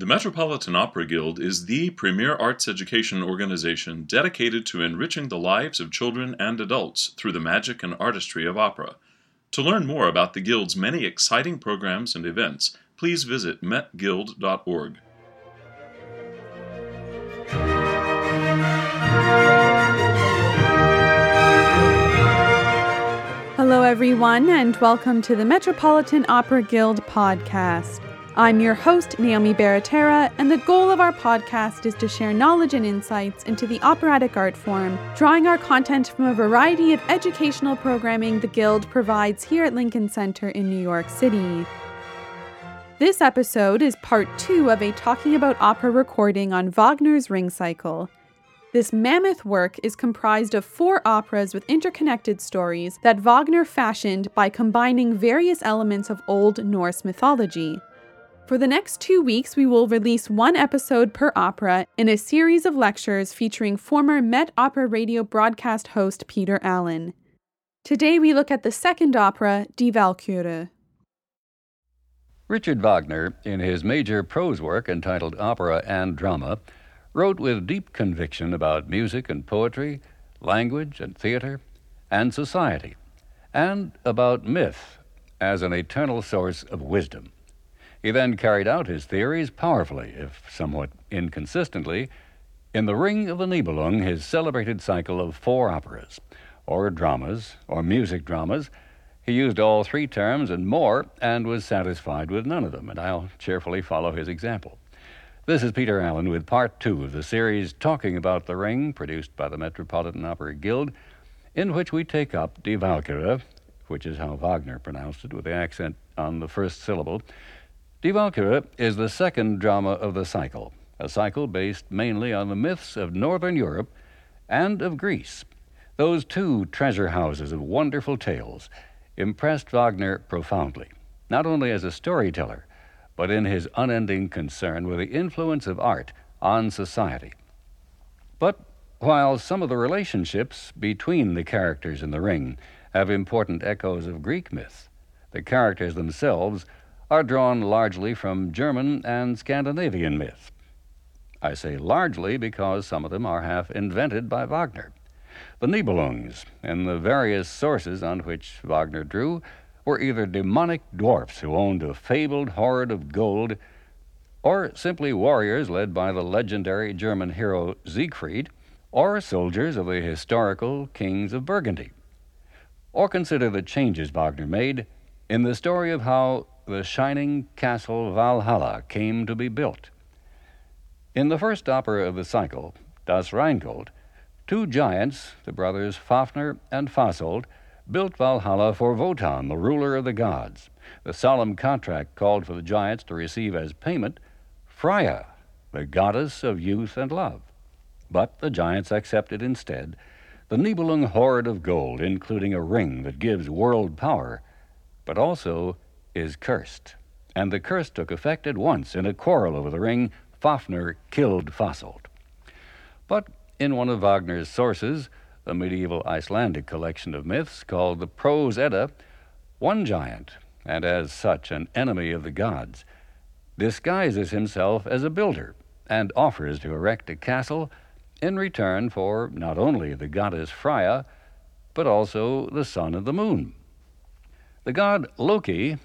The Metropolitan Opera Guild is the premier arts education organization dedicated to enriching the lives of children and adults through the magic and artistry of opera. To learn more about the Guild's many exciting programs and events, please visit metguild.org. Hello, everyone, and welcome to the Metropolitan Opera Guild podcast. I'm your host, Naomi Baratera, and the goal of our podcast is to share knowledge and insights into the operatic art form, drawing our content from a variety of educational programming the Guild provides here at Lincoln Center in New York City. This episode is part two of a Talking About Opera recording on Wagner's Ring Cycle. This mammoth work is comprised of four operas with interconnected stories that Wagner fashioned by combining various elements of Old Norse mythology. For the next two weeks, we will release one episode per opera in a series of lectures featuring former Met Opera radio broadcast host Peter Allen. Today, we look at the second opera, Die Walküre. Richard Wagner, in his major prose work entitled Opera and Drama, wrote with deep conviction about music and poetry, language and theater, and society, and about myth as an eternal source of wisdom. He then carried out his theories powerfully, if somewhat inconsistently, in The Ring of the Nibelung, his celebrated cycle of four operas, or dramas, or music dramas. He used all three terms and more, and was satisfied with none of them, and I'll cheerfully follow his example. This is Peter Allen with part two of the series Talking About the Ring, produced by the Metropolitan Opera Guild, in which we take up Die Walküre, which is how Wagner pronounced it with the accent on the first syllable, Die Walküre is the second drama of the cycle, a cycle based mainly on the myths of Northern Europe and of Greece. Those two treasure houses of wonderful tales impressed Wagner profoundly, not only as a storyteller, but in his unending concern with the influence of art on society. But while some of the relationships between the characters in the ring have important echoes of Greek myth, the characters themselves are drawn largely from German and Scandinavian myth. I say largely because some of them are half invented by Wagner. The Nibelungs and the various sources on which Wagner drew were either demonic dwarfs who owned a fabled hoard of gold, or simply warriors led by the legendary German hero Siegfried, or soldiers of the historical kings of Burgundy. Or consider the changes Wagner made in the story of how the shining castle Valhalla came to be built. In the first opera of the cycle, Das Rheingold, two giants, the brothers Fafner and Fasolt, built Valhalla for Wotan, the ruler of the gods. The solemn contract called for the giants to receive as payment Freya, the goddess of youth and love. But the giants accepted instead the Nibelung hoard of gold, including a ring that gives world power, but also is cursed. And the curse took effect at once. In a quarrel over the ring, Fafner killed Fasolt. But in one of Wagner's sources, a medieval Icelandic collection of myths called the Prose Edda, one giant, and as such an enemy of the gods, disguises himself as a builder and offers to erect a castle in return for not only the goddess Freya, but also the sun and the moon. The god Loki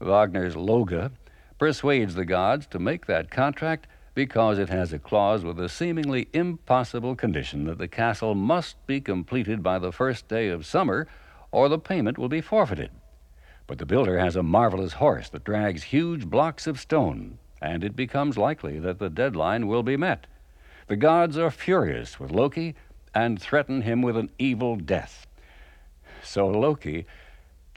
Wagner's Loge persuades the gods to make that contract because it has a clause with a seemingly impossible condition that the castle must be completed by the first day of summer or the payment will be forfeited. But the builder has a marvelous horse that drags huge blocks of stone, and it becomes likely that the deadline will be met. The gods are furious with Loki and threaten him with an evil death. So Loki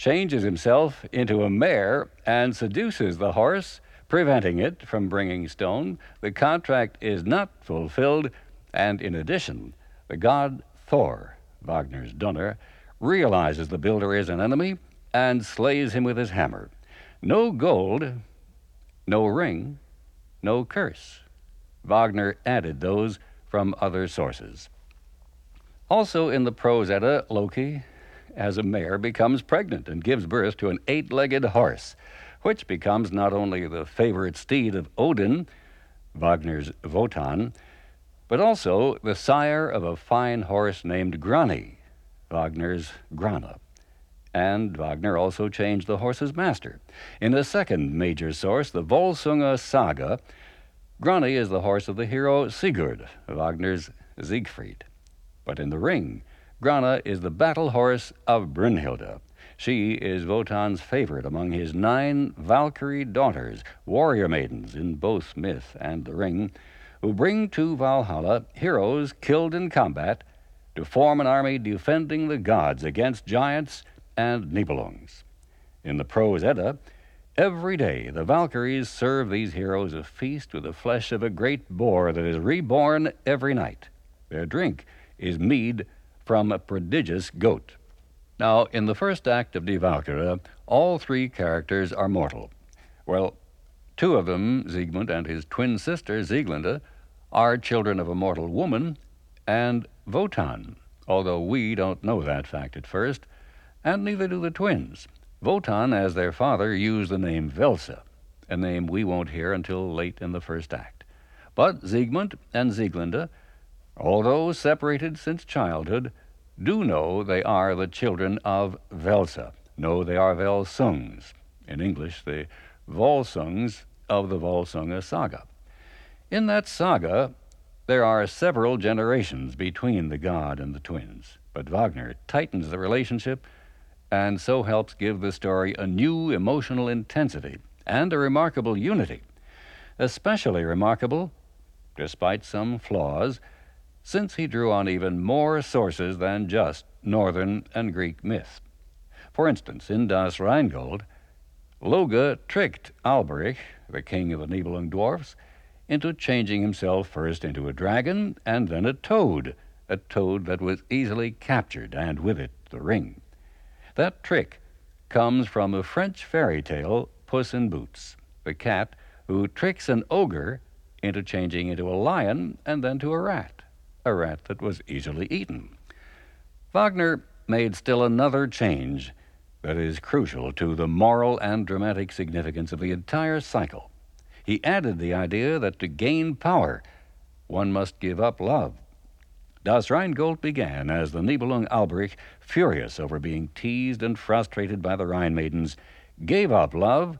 changes himself into a mare and seduces the horse, preventing it from bringing stone. The contract is not fulfilled, and in addition, the god Thor, Wagner's Donner, realizes the builder is an enemy and slays him with his hammer. No gold, no ring, no curse. Wagner added those from other sources. Also in the prose Edda, Loki as a mare becomes pregnant and gives birth to an eight legged horse, which becomes not only the favorite steed of Odin, Wagner's Wotan, but also the sire of a fine horse named Grani, Wagner's Grane. And Wagner also changed the horse's master. In the second major source, the Volsunga Saga, Grani is the horse of the hero Sigurd, Wagner's Siegfried. But in the ring, Grane is the battle horse of Brünnhilde. She is Wotan's favorite among his nine Valkyrie daughters, warrior maidens in both myth and the ring, who bring to Valhalla heroes killed in combat to form an army defending the gods against giants and Nibelungs. In the prose Edda, every day the Valkyries serve these heroes a feast with the flesh of a great boar that is reborn every night. Their drink is mead from a prodigious goat. Now, in the first act of Walküre, all three characters are mortal. Well, two of them, Siegmund and his twin sister, Sieglinde, are children of a mortal woman, and Wotan, although we don't know that fact at first, and neither do the twins. Wotan, as their father, used the name Wälse, a name we won't hear until late in the first act. But Siegmund and Sieglinde, although separated since childhood, do know they are the children of Wälse. Know they are Volsungs. In English, the Volsungs of the Volsunga saga. In that saga, there are several generations between the god and the twins, but Wagner tightens the relationship and so helps give the story a new emotional intensity and a remarkable unity. Especially remarkable, despite some flaws, since he drew on even more sources than just Northern and Greek myth. For instance, in Das Rheingold, Loge tricked Alberich, the king of the Nibelung dwarfs, into changing himself first into a dragon and then a toad, a toad that was easily captured, and with it the ring. That trick comes from a French fairy tale, Puss in Boots, the cat who tricks an ogre into changing into a lion and then to a rat a rat that was easily eaten. Wagner made still another change that is crucial to the moral and dramatic significance of the entire cycle. He added the idea that to gain power, one must give up love. Das Rheingold began as the Nibelung Alberich, furious over being teased and frustrated by the Rhine maidens, gave up love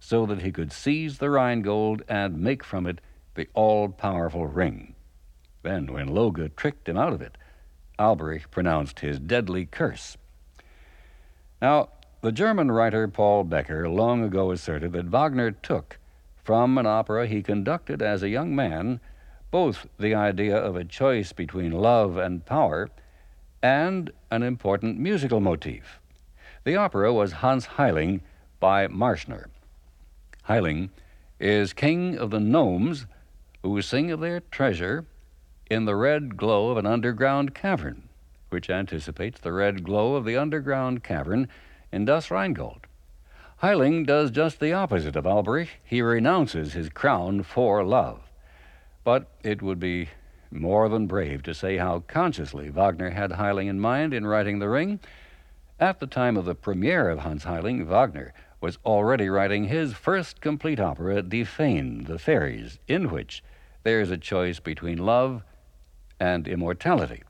so that he could seize the Rheingold and make from it the all powerful ring. Then, when Loge tricked him out of it, Alberich pronounced his deadly curse. Now, the German writer Paul Bekker long ago asserted that Wagner took from an opera he conducted as a young man both the idea of a choice between love and power and an important musical motif. The opera was Hans Heiling by Marschner. Heiling is king of the gnomes who sing of their treasure in the red glow of an underground cavern, which anticipates the red glow of the underground cavern in Das Rheingold. Heiling does just the opposite of Alberich. He renounces his crown for love. But it would be more than brave to say how consciously Wagner had Heiling in mind in writing The Ring. At the time of the premiere of Hans Heiling, Wagner was already writing his first complete opera, Die Feen, The Fairies, in which there is a choice between love and immortality.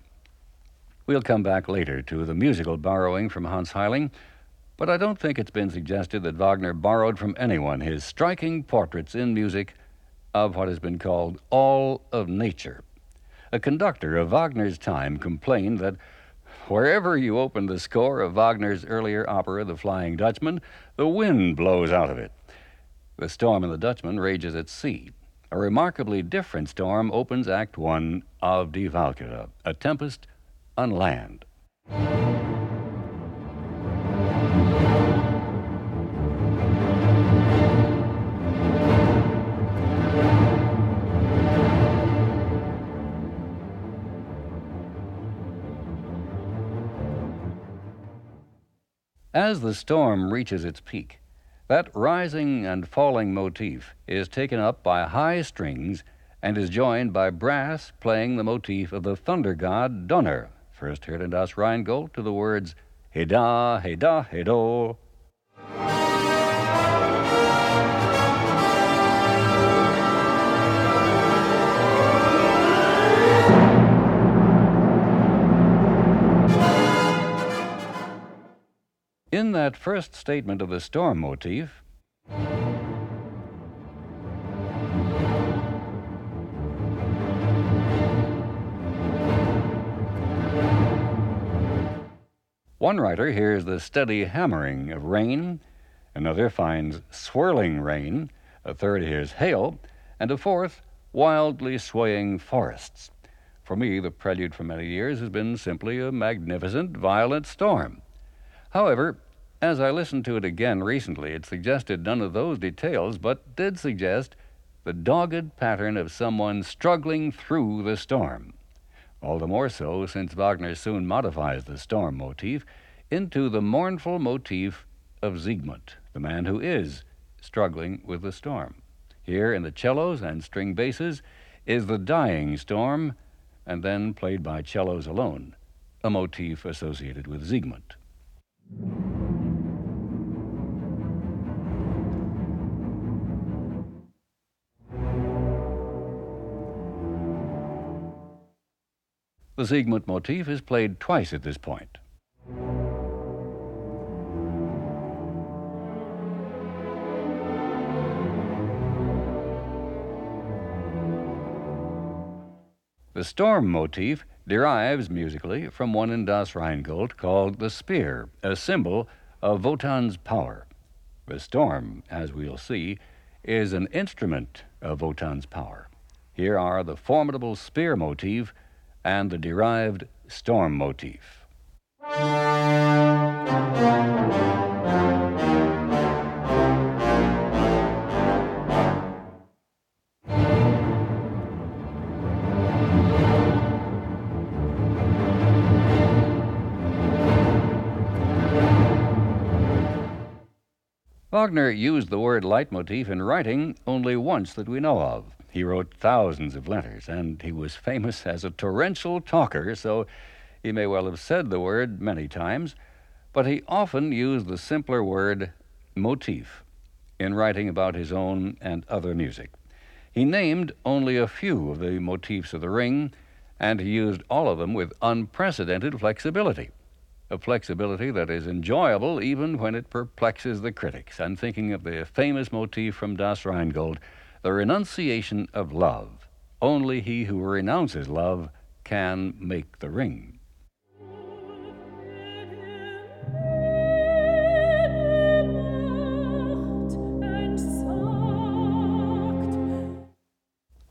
We'll come back later to the musical borrowing from Hans Heiling, but I don't think it's been suggested that Wagner borrowed from anyone his striking portraits in music of what has been called all of nature. A conductor of Wagner's time complained that wherever you open the score of Wagner's earlier opera, The Flying Dutchman, the wind blows out of it. The storm in The Dutchman rages at sea. A remarkably different storm opens Act One of Die Walküre, a tempest on land. As the storm reaches its peak, that rising and falling motif is taken up by high strings and is joined by brass playing the motif of the thunder god Donner, first heard in Das Rheingold to the words Heda, Heda, Hedo, that first statement of the storm motif, One writer hears the steady hammering of rain, another finds swirling rain, a third hears hail, and a fourth, wildly swaying forests. For me, the prelude for many years has been simply a magnificent, violent storm. However, as I listened to it again recently, it suggested none of those details, but did suggest the dogged pattern of someone struggling through the storm all the more so since Wagner soon modifies the storm motif into the mournful motif of Siegmund, the man who is struggling with the storm. Here in the cellos and string basses is the dying storm, and then played by cellos alone, a motif associated with Siegmund. The Siegmund motif is played twice at this point. The storm motif derives musically from one in Das Rheingold called the spear, a symbol of Wotan's power. The storm, as we'll see, is an instrument of Wotan's power. Here are the formidable spear motif and the derived storm motif. Wagner used the word leitmotif in writing only once that we know of. He wrote thousands of letters, and he was famous as a torrential talker, so he may well have said the word many times, but he often used the simpler word motif in writing about his own and other music. He named only a few of the motifs of the ring, and he used all of them with unprecedented flexibility. A flexibility that is enjoyable even when it perplexes the critics. I'm thinking of the famous motif from Das Rheingold the renunciation of love. Only he who renounces love can make the ring.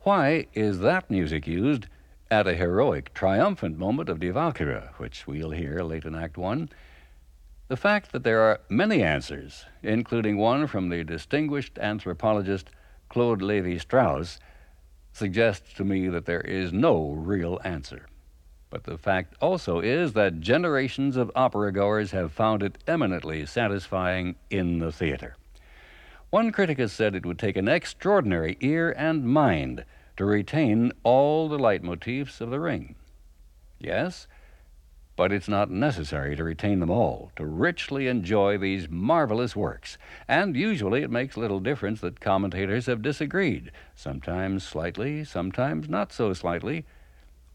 Why is that music used at a heroic, triumphant moment of Die Walküre, which we'll hear late in Act One? The fact that there are many answers, including one from the distinguished anthropologist Claude Levi Strauss suggests to me that there is no real answer. But the fact also is that generations of opera goers have found it eminently satisfying in the theater. One critic has said it would take an extraordinary ear and mind to retain all the leitmotifs of the ring. Yes, but it's not necessary to retain them all to richly enjoy these marvelous works. And usually it makes little difference that commentators have disagreed, sometimes slightly, sometimes not so slightly,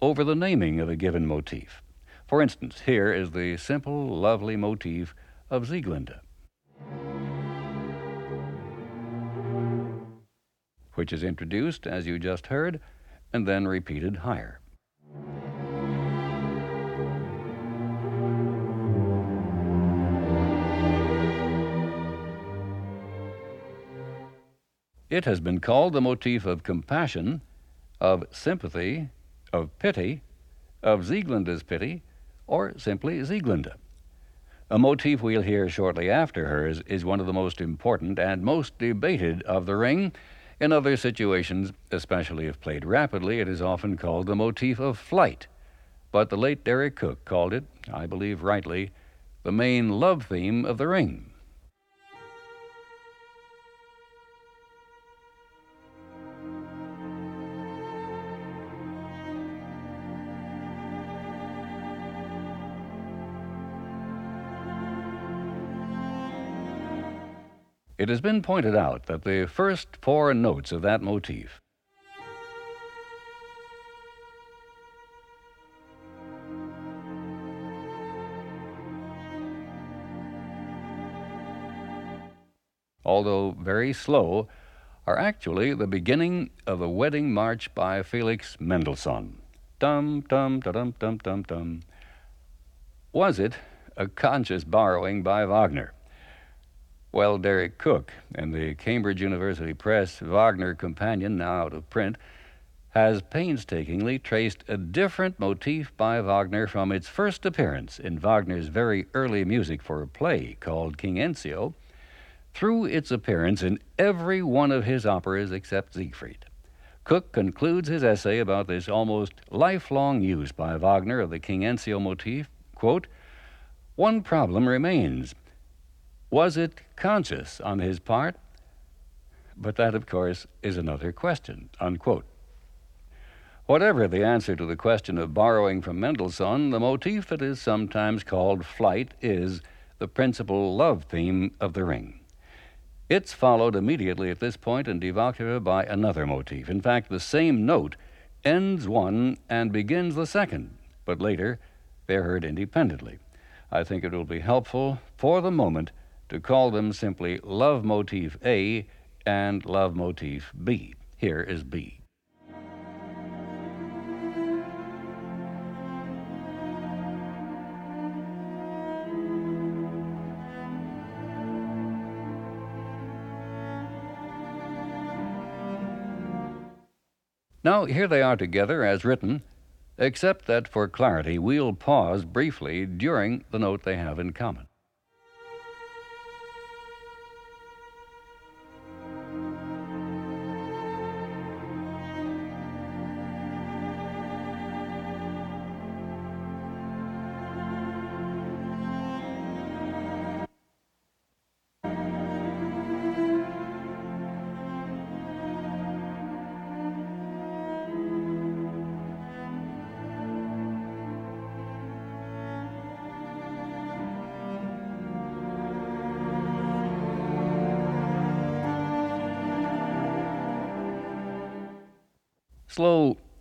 over the naming of a given motif. For instance, here is the simple, lovely motif of Sieglinde, which is introduced, as you just heard, and then repeated higher. It has been called the motif of compassion, of sympathy, of pity, of Sieglinde's pity, or simply Sieglinde. A motif we'll hear shortly after hers is one of the most important and most debated of the ring. In other situations, especially if played rapidly, it is often called the motif of flight. But the late Deryck Cooke called it, I believe rightly, the main love theme of the ring. It has been pointed out that the first four notes of that motif although very slow, are actually the beginning of a wedding march by Felix Mendelssohn. Dum, dum, dum, dum, dum, dum. Was it a conscious borrowing by Wagner? Well, Deryck Cooke, in the Cambridge University Press Wagner Companion, now out of print, has painstakingly traced a different motif by Wagner from its first appearance in Wagner's very early music for a play called King Enzio through its appearance in every one of his operas except Siegfried. Cooke concludes his essay about this almost lifelong use by Wagner of the King Enzio motif, quote, One problem remains. Was it conscious on his part? But that, of course, is another question, unquote. Whatever the answer to the question of borrowing from Mendelssohn, the motif that is sometimes called flight is the principal love theme of The Ring. It's followed immediately at this point in Die by another motif. In fact, the same note ends one and begins the second, but later they're heard independently. I think it will be helpful for the moment to call them simply love motif A and love motif B. Here is B. Now, here they are together as written, except that for clarity we'll pause briefly during the note they have in common.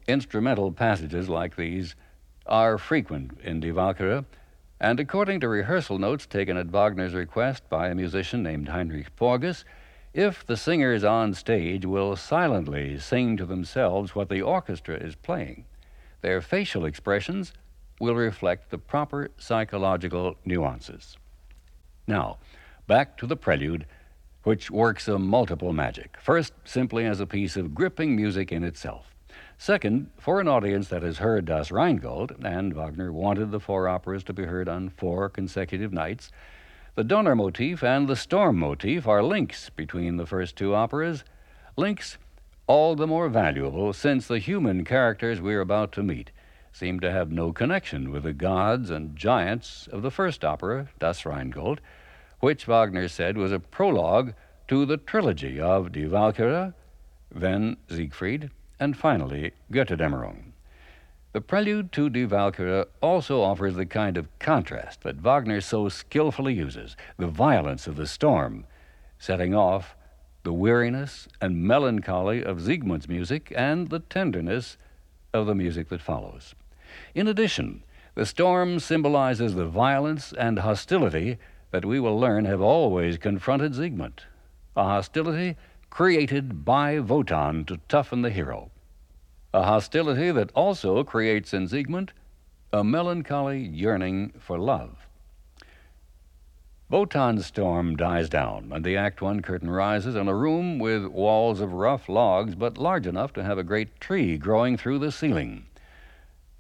Instrumental passages like these are frequent in Die Walküre, and according to rehearsal notes taken at Wagner's request by a musician named Heinrich Porges, if the singers on stage will silently sing to themselves what the orchestra is playing, their facial expressions will reflect the proper psychological nuances. Now, back to the prelude, which works a multiple magic. First, simply as a piece of gripping music in itself. Second, for an audience that has heard Das Rheingold, and Wagner wanted the four operas to be heard on four consecutive nights, the Donner motif and the Storm motif are links between the first two operas, links all the more valuable since the human characters we're about to meet seem to have no connection with the gods and giants of the first opera, Das Rheingold, which Wagner said was a prologue to the trilogy of Die Walküre, then Siegfried, and finally, Götterdämmerung. The prelude to Die Walküre also offers the kind of contrast that Wagner so skillfully uses the violence of the storm, setting off the weariness and melancholy of Siegmund's music and the tenderness of the music that follows. In addition, the storm symbolizes the violence and hostility that we will learn have always confronted Siegmund, a hostility created by Wotan to toughen the hero. A hostility that also creates in Siegmund a melancholy yearning for love. Wotan's storm dies down, and the Act One curtain rises in a room with walls of rough logs, but large enough to have a great tree growing through the ceiling.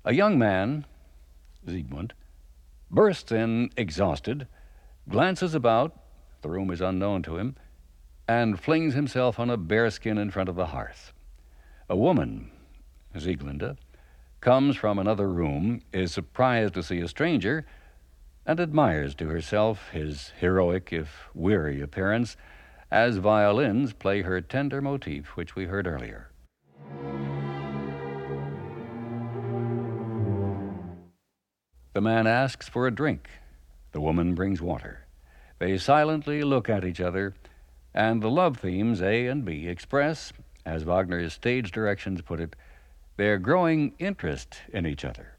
A young man, Siegmund, bursts in exhausted, glances about, the room is unknown to him, and flings himself on a bearskin in front of the hearth. A woman, Sieglinde, comes from another room, is surprised to see a stranger, and admires to herself his heroic, if weary, appearance as violins play her tender motif, which we heard earlier. The man asks for a drink. The woman brings water. They silently look at each other, and the love themes A and B express, as Wagner's stage directions put it, their growing interest in each other.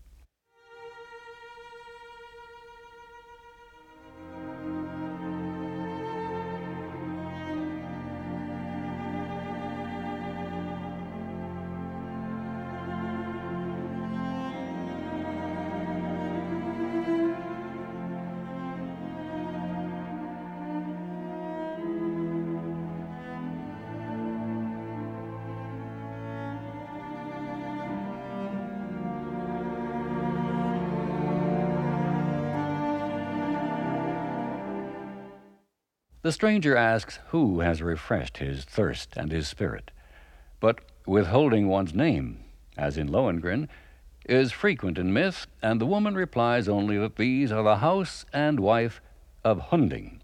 The stranger asks who has refreshed his thirst and his spirit. But withholding one's name, as in Lohengrin, is frequent in myth, and the woman replies only that these are the house and wife of Hunding.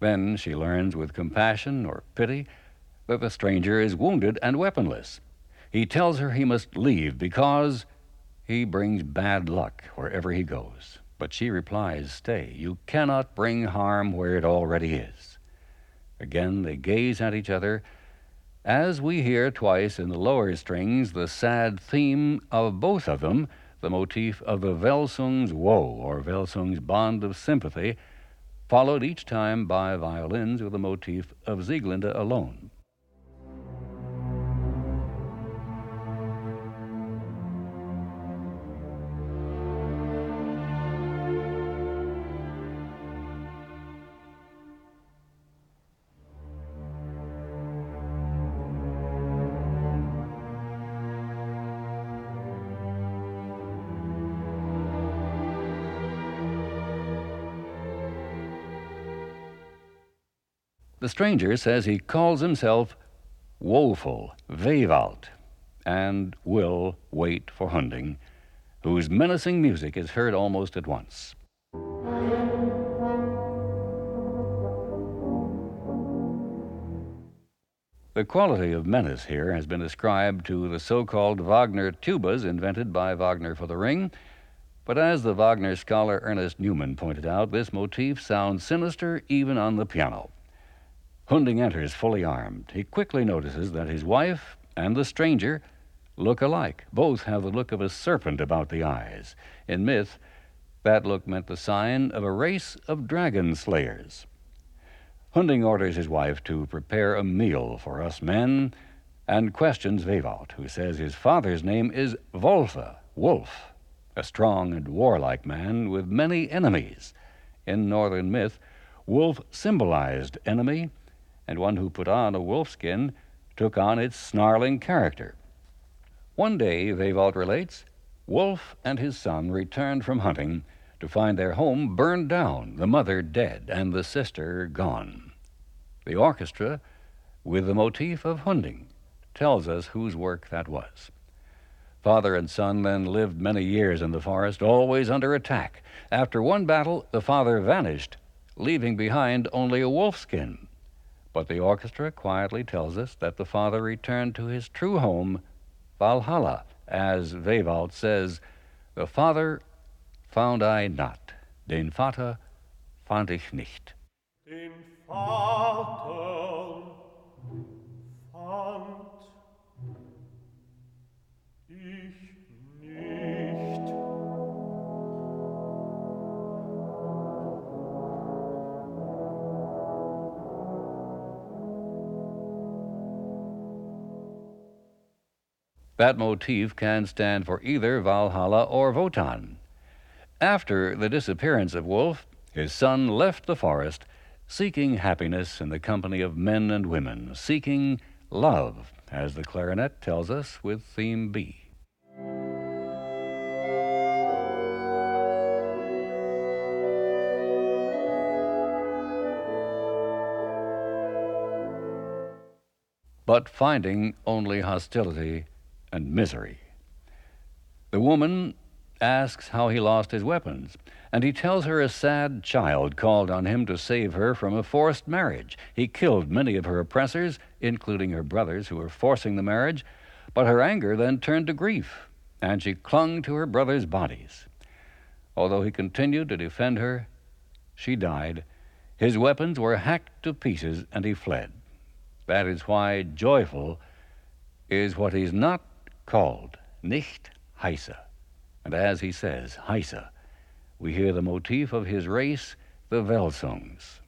Then she learns with compassion or pity that the stranger is wounded and weaponless. He tells her he must leave because he brings bad luck wherever he goes. But she replies, Stay, you cannot bring harm where it already is. Again they gaze at each other as we hear twice in the lower strings the sad theme of both of them, the motif of the Wälsung's woe, or Wälsung's bond of sympathy, followed each time by violins with the motif of Sieglinde alone. The stranger says he calls himself Woeful Wehwalt and will wait for Hunding, whose menacing music is heard almost at once. The quality of menace here has been ascribed to the so called Wagner tubas invented by Wagner for the ring, but as the Wagner scholar Ernest Newman pointed out, this motif sounds sinister even on the piano. Hunding enters fully armed. He quickly notices that his wife and the stranger look alike. Both have the look of a serpent about the eyes. In myth, that look meant the sign of a race of dragon slayers. Hunding orders his wife to prepare a meal for us men and questions Wehwalt, who says his father's name is Wolfe, Wolf, a strong and warlike man with many enemies. In northern myth, Wolf symbolized enemy and one who put on a wolfskin took on its snarling character. One day, Wehwalt relates, Wolf and his son returned from hunting to find their home burned down, the mother dead, and the sister gone. The orchestra, with the motif of Hunding, tells us whose work that was. Father and son then lived many years in the forest, always under attack. After one battle, the father vanished, leaving behind only a wolfskin. But the orchestra quietly tells us that the father returned to his true home, Valhalla. As Wehwalt says, The Father found I not, den Vater fand ich nicht. Den Vater fand That motif can stand for either Valhalla or Wotan. After the disappearance of Wolf, his son left the forest, seeking happiness in the company of men and women, seeking love, as the clarinet tells us with theme B. But finding only hostility and misery. The woman asks how he lost his weapons, and he tells her a sad child called on him to save her from a forced marriage. He killed many of her oppressors, including her brothers who were forcing the marriage, but her anger then turned to grief, and she clung to her brothers' bodies. Although he continued to defend her, she died. His weapons were hacked to pieces, and he fled. That is why joyful is what he's not called Nicht Heise. And as he says, Heise, we hear the motif of his race, the Wälsungs.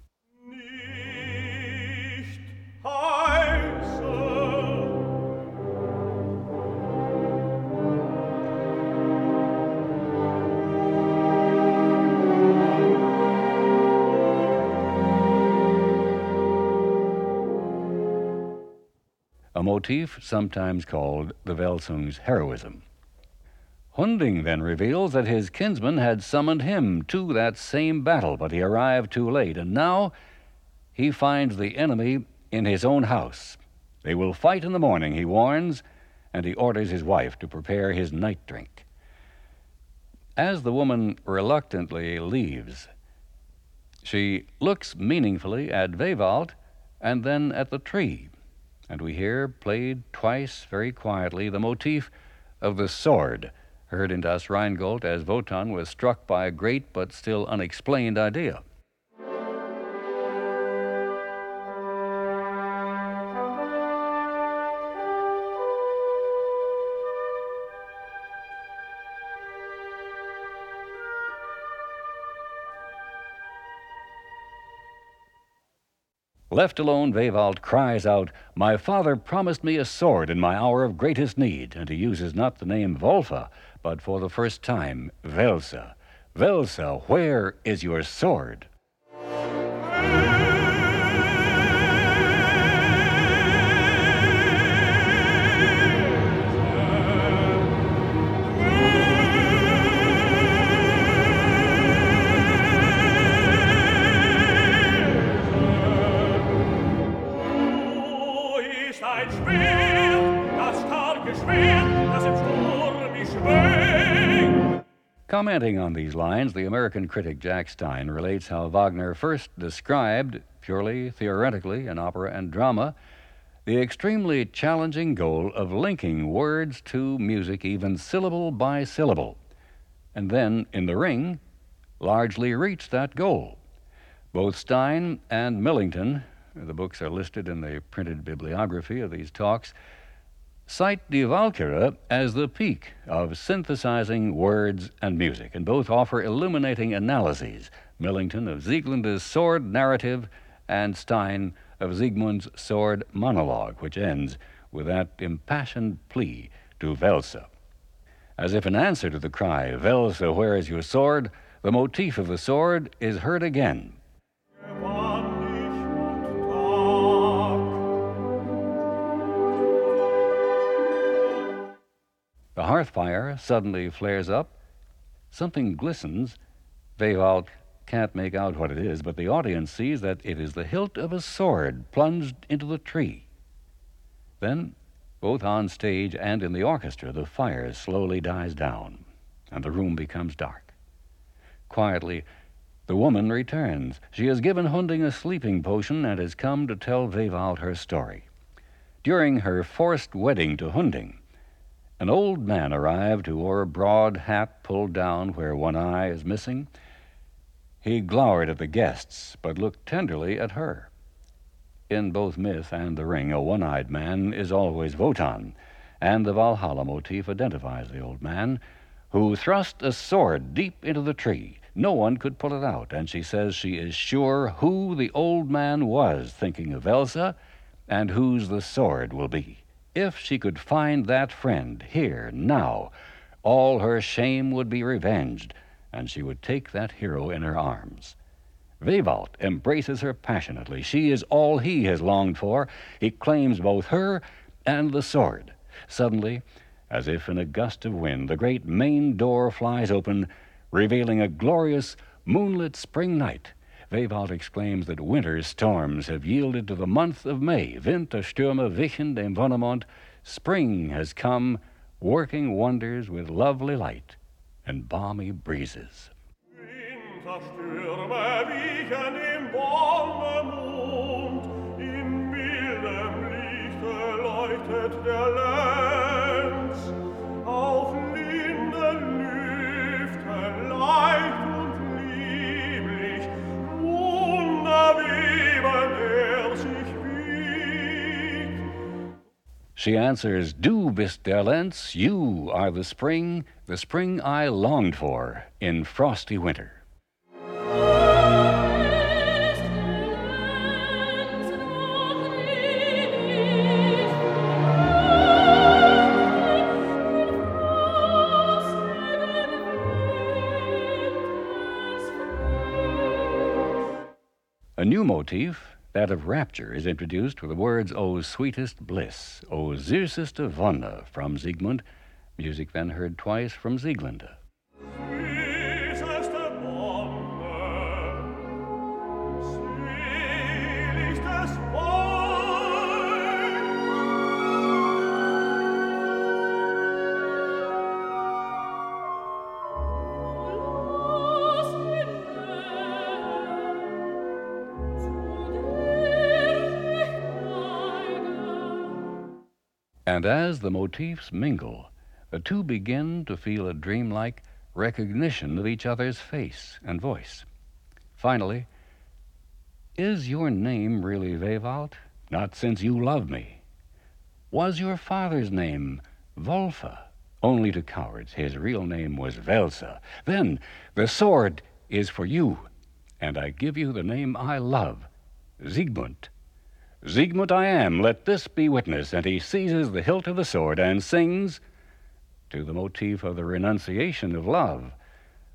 A motif sometimes called the Wälsung's heroism. Hunding then reveals that his kinsman had summoned him to that same battle, but he arrived too late, and now he finds the enemy in his own house. They will fight in the morning, he warns, and he orders his wife to prepare his night drink. As the woman reluctantly leaves, she looks meaningfully at Wehwalt and then at the tree, and we hear, played twice very quietly, the motif of the sword, heard in Das Rheingold as Wotan was struck by a great but still unexplained idea. Left alone, Wehwalt cries out, My father promised me a sword in my hour of greatest need, and he uses not the name Wolfe, but for the first time, Wälse. Wälse, where is your sword? Commenting on these lines, the American critic Jack Stein relates how Wagner first described, purely theoretically, in opera and drama, the extremely challenging goal of linking words to music, even syllable by syllable, and then, in the ring, largely reached that goal. Both Stein and Millington, the books are listed in the printed bibliography of these talks, cite Die Walküre as the peak of synthesizing words and music, and both offer illuminating analyses Millington of Sieglinde's sword narrative and Stein of Siegmund's sword monologue, which ends with that impassioned plea to Wälse. As if in answer to the cry, Wälse, where is your sword? the motif of the sword is heard again The hearth fire suddenly flares up. Something glistens. Wehwalt can't make out what it is, but the audience sees that it is the hilt of a sword plunged into the tree. Then, both on stage and in the orchestra, the fire slowly dies down, and the room becomes dark. Quietly, the woman returns. She has given Hunding a sleeping potion and has come to tell Wehwalt her story. During her forced wedding to Hunding, an old man arrived who wore a broad hat pulled down where one eye is missing. He glowered at the guests, but looked tenderly at her. In both myth and the ring, a one eyed man is always Wotan, and the Valhalla motif identifies the old man, who thrust a sword deep into the tree. No one could pull it out, and she says she is sure who the old man was, thinking of Elsa, and whose the sword will be. If she could find that friend here, now, all her shame would be revenged, and she would take that hero in her arms. Wehwalt embraces her passionately. She is all he has longed for. He claims both her and the sword. Suddenly, as if in a gust of wind, the great main door flies open, revealing a glorious moonlit spring night Wehwalt exclaims that winter's storms have yielded to the month of May. Winterstürme wichen dem Wonnemond. Spring has come, working wonders with lovely light and balmy breezes. Winterstürme wichen dem. In Lichte leuchtet der Lenz. Auf linden Lüften leicht She answers, Du bist der Lenz, you are the spring, the spring I longed for in frosty winter. A new motif that of rapture is introduced with the words, O sweetest bliss, O süßeste Wonne, from Siegmund, music then heard twice from Sieglinde. And as the motifs mingle, the two begin to feel a dreamlike recognition of each other's face and voice. Finally, is your name really Wehwalt? Not since you love me. Was your father's name Wolfe? Only to cowards. His real name was Wälse. Then the sword is for you, and I give you the name I love, Siegmund. Siegmund I am, let this be witness. And he seizes the hilt of the sword and sings to the motif of the renunciation of love.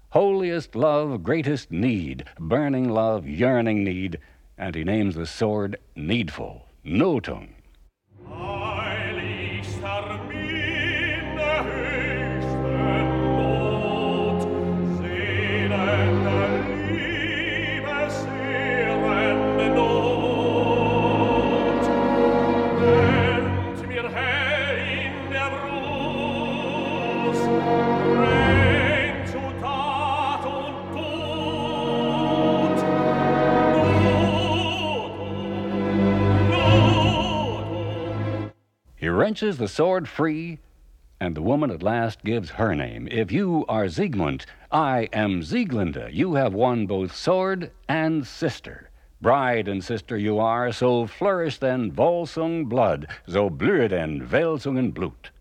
Holiest love, greatest need, burning love, yearning need, and he names the sword Needful, No Notung. Wrenches the sword free, and the woman at last gives her name. If you are Siegmund, I am Sieglinde. You have won both sword and sister. Bride and sister you are, so flourish then Volsung blood, so blühe den Wälsungen Blut.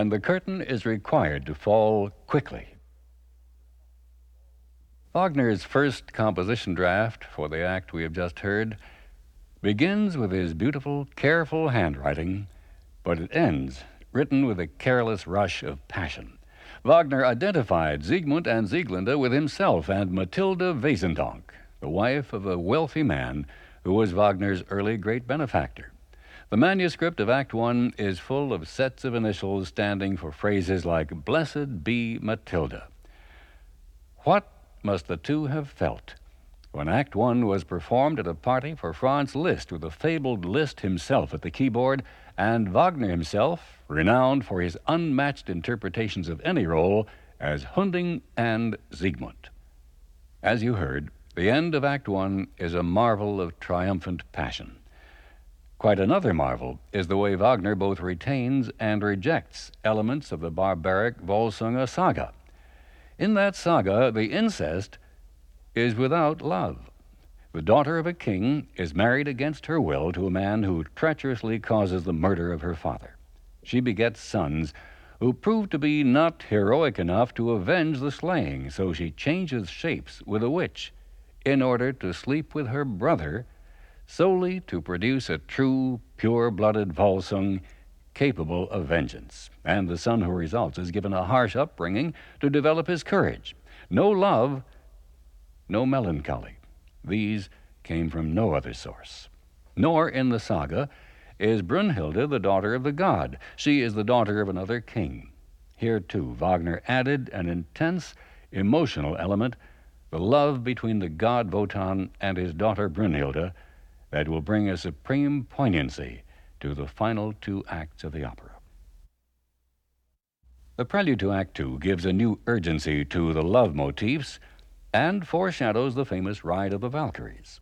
And the curtain is required to fall quickly. Wagner's first composition draft for the act we have just heard begins with his beautiful, careful handwriting, but it ends written with a careless rush of passion. Wagner identified Siegmund and Sieglinde with himself and Matilda Wesendonck, the wife of a wealthy man who was Wagner's early great benefactor. The manuscript of Act One is full of sets of initials standing for phrases like Blessed be Matilda. What must the two have felt when Act One was performed at a party for Franz Liszt with the fabled Liszt himself at the keyboard and Wagner himself, renowned for his unmatched interpretations of any role, as Hunding and Siegmund? As you heard, the end of Act One is a marvel of triumphant passion. Quite another marvel is the way Wagner both retains and rejects elements of the barbaric Volsunga saga. In that saga, the incest is without love. The daughter of a king is married against her will to a man who treacherously causes the murder of her father. She begets sons who prove to be not heroic enough to avenge the slaying, so she changes shapes with a witch in order to sleep with her brother solely to produce a true, pure blooded Volsung capable of vengeance. And the son who results is given a harsh upbringing to develop his courage. No love, no melancholy. These came from no other source. Nor in the saga is Brunhilde the daughter of the god. She is the daughter of another king. Here, too, Wagner added an intense emotional element the love between the god Wotan and his daughter Brunhilde that will bring a supreme poignancy to the final two acts of the opera. The prelude to Act Two gives a new urgency to the love motifs and foreshadows the famous Ride of the Valkyries.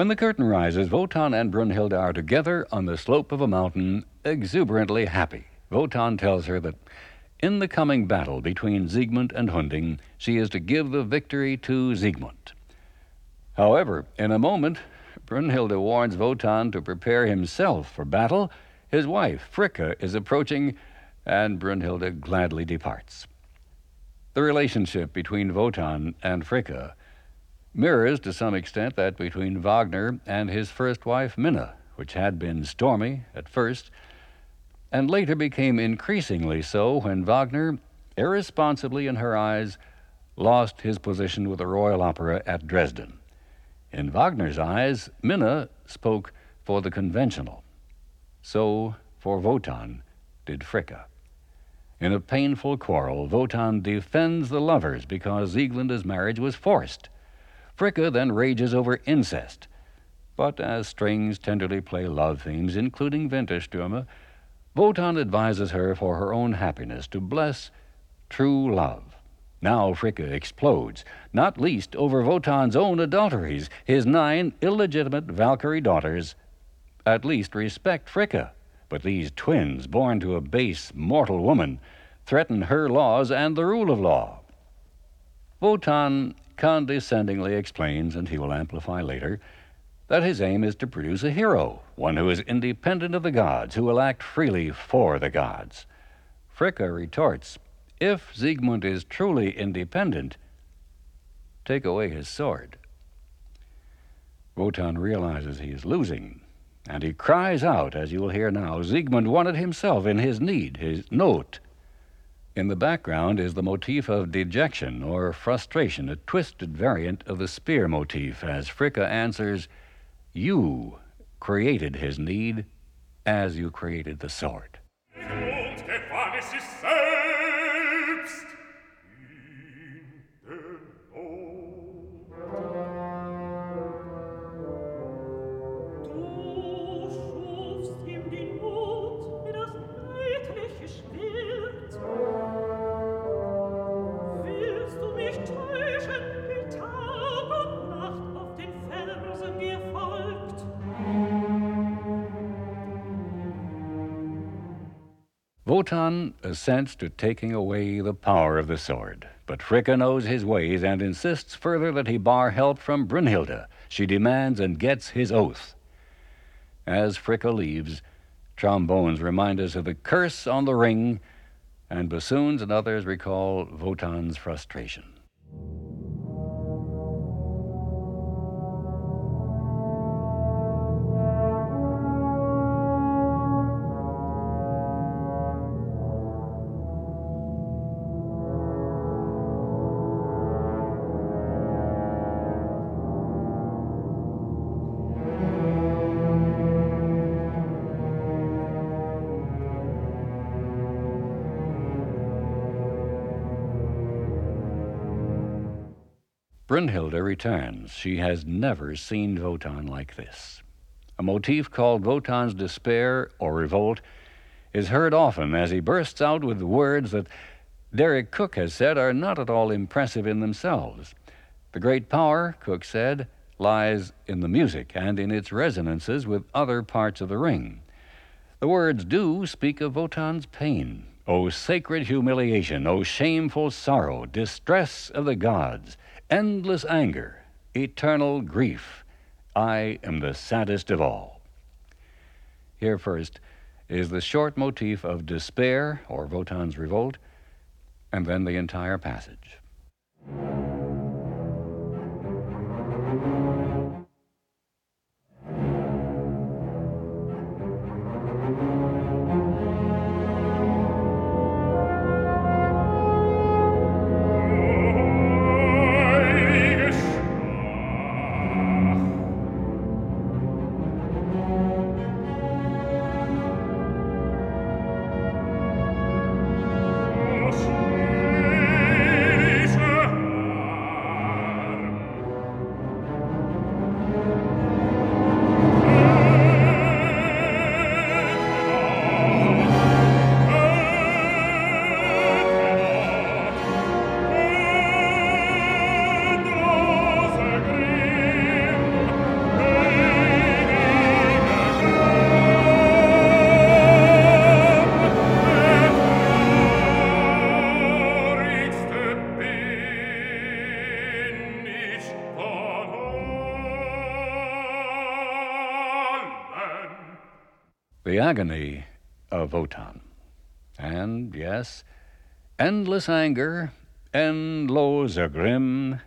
When the curtain rises, Wotan and Brunhilde are together on the slope of a mountain, exuberantly happy. Wotan tells her that in the coming battle between Siegmund and Hunding, she is to give the victory to Siegmund. However, in a moment, Brunhilde warns Wotan to prepare himself for battle. His wife, Fricka, is approaching, and Brunhilde gladly departs. The relationship between Wotan and Fricka mirrors to some extent that between Wagner and his first wife, Minna, which had been stormy at first and later became increasingly so when Wagner, irresponsibly in her eyes, lost his position with the Royal Opera at Dresden. In Wagner's eyes, Minna spoke for the conventional. So, for Wotan, did Fricka. In a painful quarrel, Wotan defends the lovers because Sieglinde's marriage was forced. Fricka then rages over incest. But as strings tenderly play love themes, including Winterstürme, Wotan advises her for her own happiness to bless true love. Now Fricka explodes, not least over Wotan's own adulteries, his nine illegitimate Valkyrie daughters. At least respect Fricka. But these twins, born to a base, mortal woman, threaten her laws and the rule of law. Wotan condescendingly explains, and he will amplify later, that his aim is to produce a hero, one who is independent of the gods, who will act freely for the gods. Fricka retorts, if Siegmund is truly independent, take away his sword. Wotan realizes he is losing and he cries out, as you will hear now, Siegmund wanted himself in his need, his note. In the background is the motif of dejection or frustration, a twisted variant of the spear motif, as Fricka answers, You created his need as you created the sword. Wotan assents to taking away the power of the sword, but Fricka knows his ways and insists further that he bar help from Brünnhilde. She demands and gets his oath. As Fricka leaves, trombones remind us of the curse on the ring, and bassoons and others recall Wotan's frustration. Returns. She has never seen Wotan like this. A motif called Wotan's despair or revolt is heard often as he bursts out with words that Deryck Cooke has said are not at all impressive in themselves. The great power, Cooke said, lies in the music and in its resonances with other parts of the ring. The words do speak of Wotan's pain. O sacred humiliation, O shameful sorrow, distress of the gods, endless anger, eternal grief. I am the saddest of all. Here first is the short motif of despair, or Wotan's revolt, and then the entire passage. Agony of Wotan. And, yes, endless anger, Endlose Grimm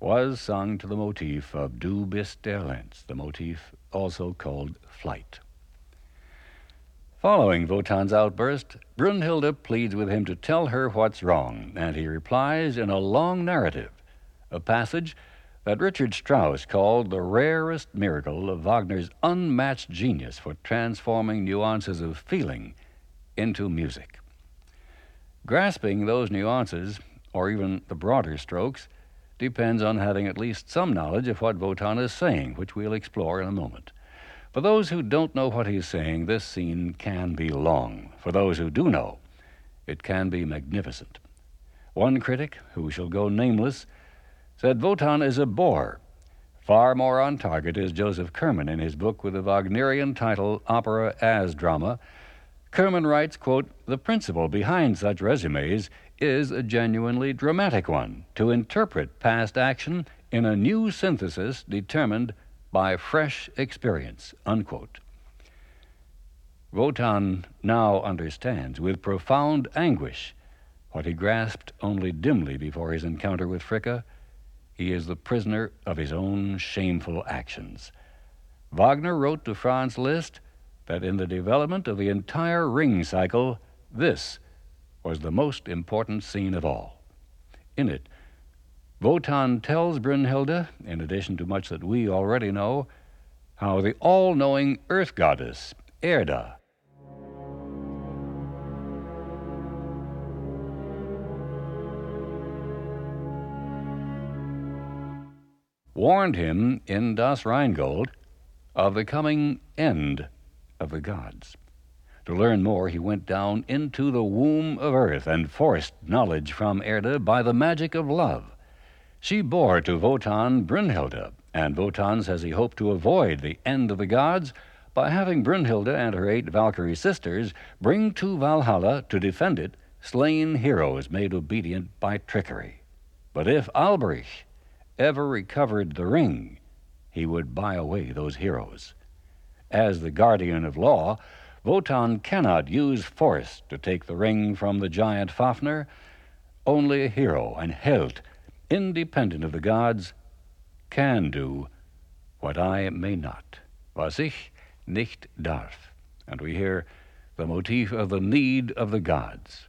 was sung to the motif of Du bist der Lenz, the motif also called Flight. Following Wotan's outburst, Brunhilde pleads with him to tell her what's wrong, and he replies in a long narrative, a passage that Richard Strauss called the rarest miracle of Wagner's unmatched genius for transforming nuances of feeling into music. Grasping those nuances, or even the broader strokes, depends on having at least some knowledge of what Wotan is saying, which we'll explore in a moment. For those who don't know what he's saying, this scene can be long. For those who do know, it can be magnificent. One critic, who shall go nameless, said Wotan is a bore. Far more on target is Joseph Kerman in his book with the Wagnerian title Opera as Drama. Kerman writes, quote, The principle behind such resumes is a genuinely dramatic one to interpret past action in a new synthesis determined by fresh experience. Unquote. Wotan now understands with profound anguish what he grasped only dimly before his encounter with Fricka. He is the prisoner of his own shameful actions. Wagner wrote to Franz Liszt that in the development of the entire ring cycle, this was the most important scene of all. In it, Wotan tells Brünnhilde, in addition to much that we already know, how the all knowing earth goddess, Erda, warned him in Das Rheingold of the coming end of the gods. To learn more, he went down into the womb of earth and forced knowledge from Erda by the magic of love. She bore to Wotan Brünnhilde, and Wotan says he hoped to avoid the end of the gods by having Brünnhilde and her eight Valkyrie sisters bring to Valhalla to defend it slain heroes made obedient by trickery. But if Alberich ever recovered the ring, he would buy away those heroes. As the guardian of law, Wotan cannot use force to take the ring from the giant Fafnir. Only a hero and Held independent of the gods, can do what I may not, was ich nicht darf. And we hear the motif of the need of the gods.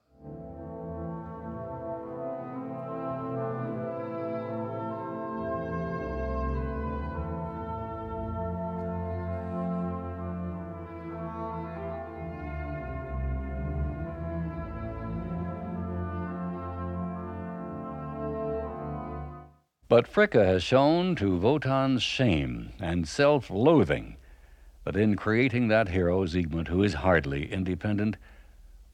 But Fricka has shown to Wotan's shame and self loathing that in creating that hero, Siegmund, who is hardly independent,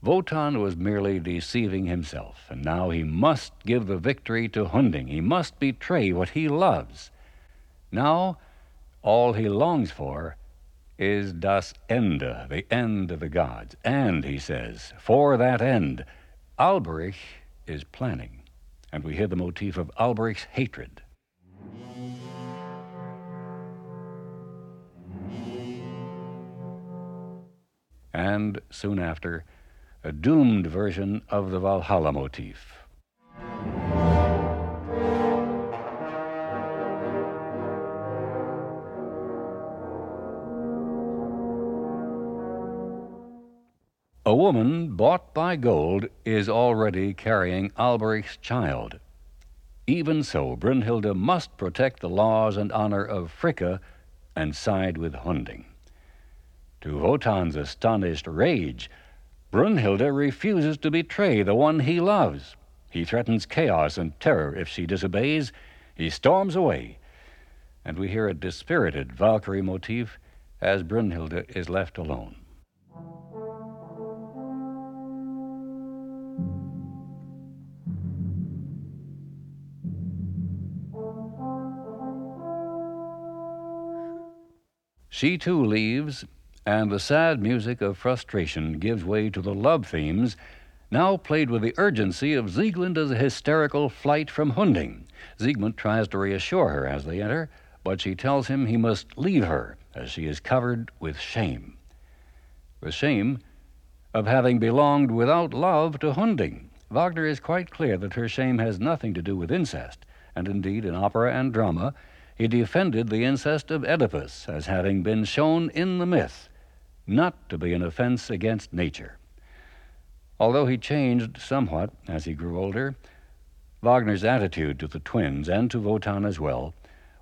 Wotan was merely deceiving himself, and now he must give the victory to Hunding. He must betray what he loves. Now, all he longs for is das Ende, the end of the gods. And, he says, for that end, Alberich is planning. And we hear the motif of Alberich's hatred. and soon after, a doomed version of the Valhalla motif. Woman bought by gold is already carrying Alberich's child. Even so, Brünnhilde must protect the laws and honor of Fricka and side with Hunding. To Wotan's astonished rage, Brünnhilde refuses to betray the one he loves. He threatens chaos and terror if she disobeys. He storms away. And we hear a dispirited Valkyrie motif as Brünnhilde is left alone. She too leaves, and the sad music of frustration gives way to the love themes, now played with the urgency of Sieglinde's hysterical flight from Hunding. Siegmund tries to reassure her as they enter, but she tells him he must leave her, as she is covered with shame. The shame of having belonged without love to Hunding. Wagner is quite clear that her shame has nothing to do with incest, and indeed, in opera and drama, he defended the incest of Oedipus as having been shown in the myth not to be an offense against nature. Although he changed somewhat as he grew older, Wagner's attitude to the twins and to Wotan as well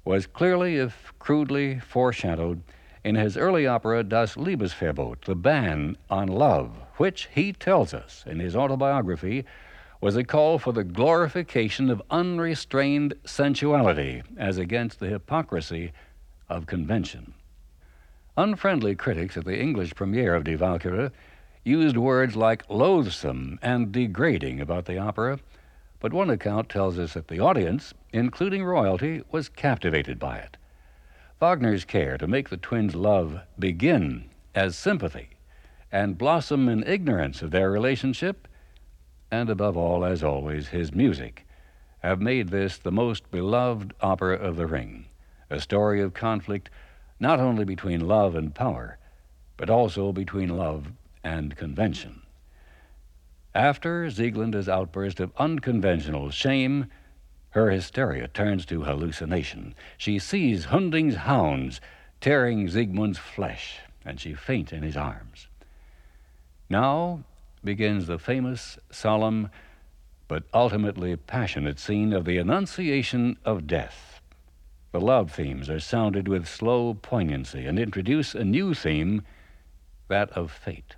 was clearly, if crudely, foreshadowed in his early opera Das Liebesverbot, the ban on love, which he tells us in his autobiography was a call for the glorification of unrestrained sensuality as against the hypocrisy of convention. Unfriendly critics at the English premiere of Die Walküre used words like loathsome and degrading about the opera, but one account tells us that the audience, including royalty, was captivated by it. Wagner's care to make the twins' love begin as sympathy and blossom in ignorance of their relationship, and above all, as always, his music, have made this the most beloved opera of the Ring, a story of conflict not only between love and power, but also between love and convention. After Sieglinde's outburst of unconventional shame, her hysteria turns to hallucination. She sees Hunding's hounds tearing Siegmund's flesh, and she faints in his arms. Now begins the famous, solemn, but ultimately passionate scene of the Annunciation of Death. The love themes are sounded with slow poignancy and introduce a new theme, that of fate.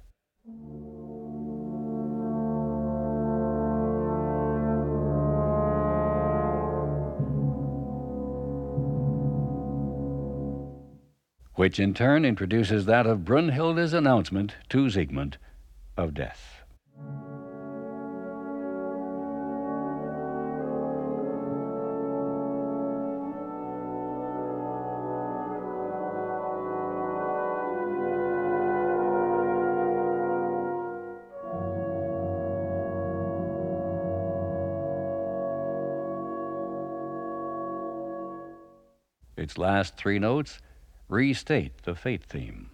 Which in turn introduces that of Brunhilde's announcement to Siegmund of death. Last three notes restate the fate theme.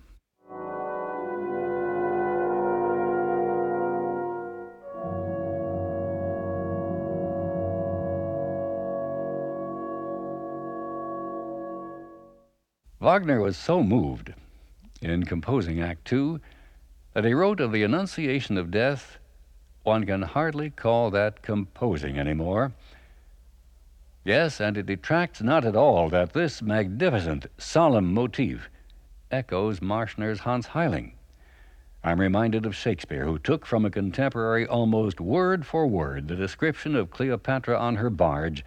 Wagner was so moved in composing Act Two that he wrote of the Annunciation of Death, one can hardly call that composing anymore. Yes, and it detracts not at all that this magnificent, solemn motif echoes Marschner's Hans Heiling. I'm reminded of Shakespeare, who took from a contemporary almost word for word the description of Cleopatra on her barge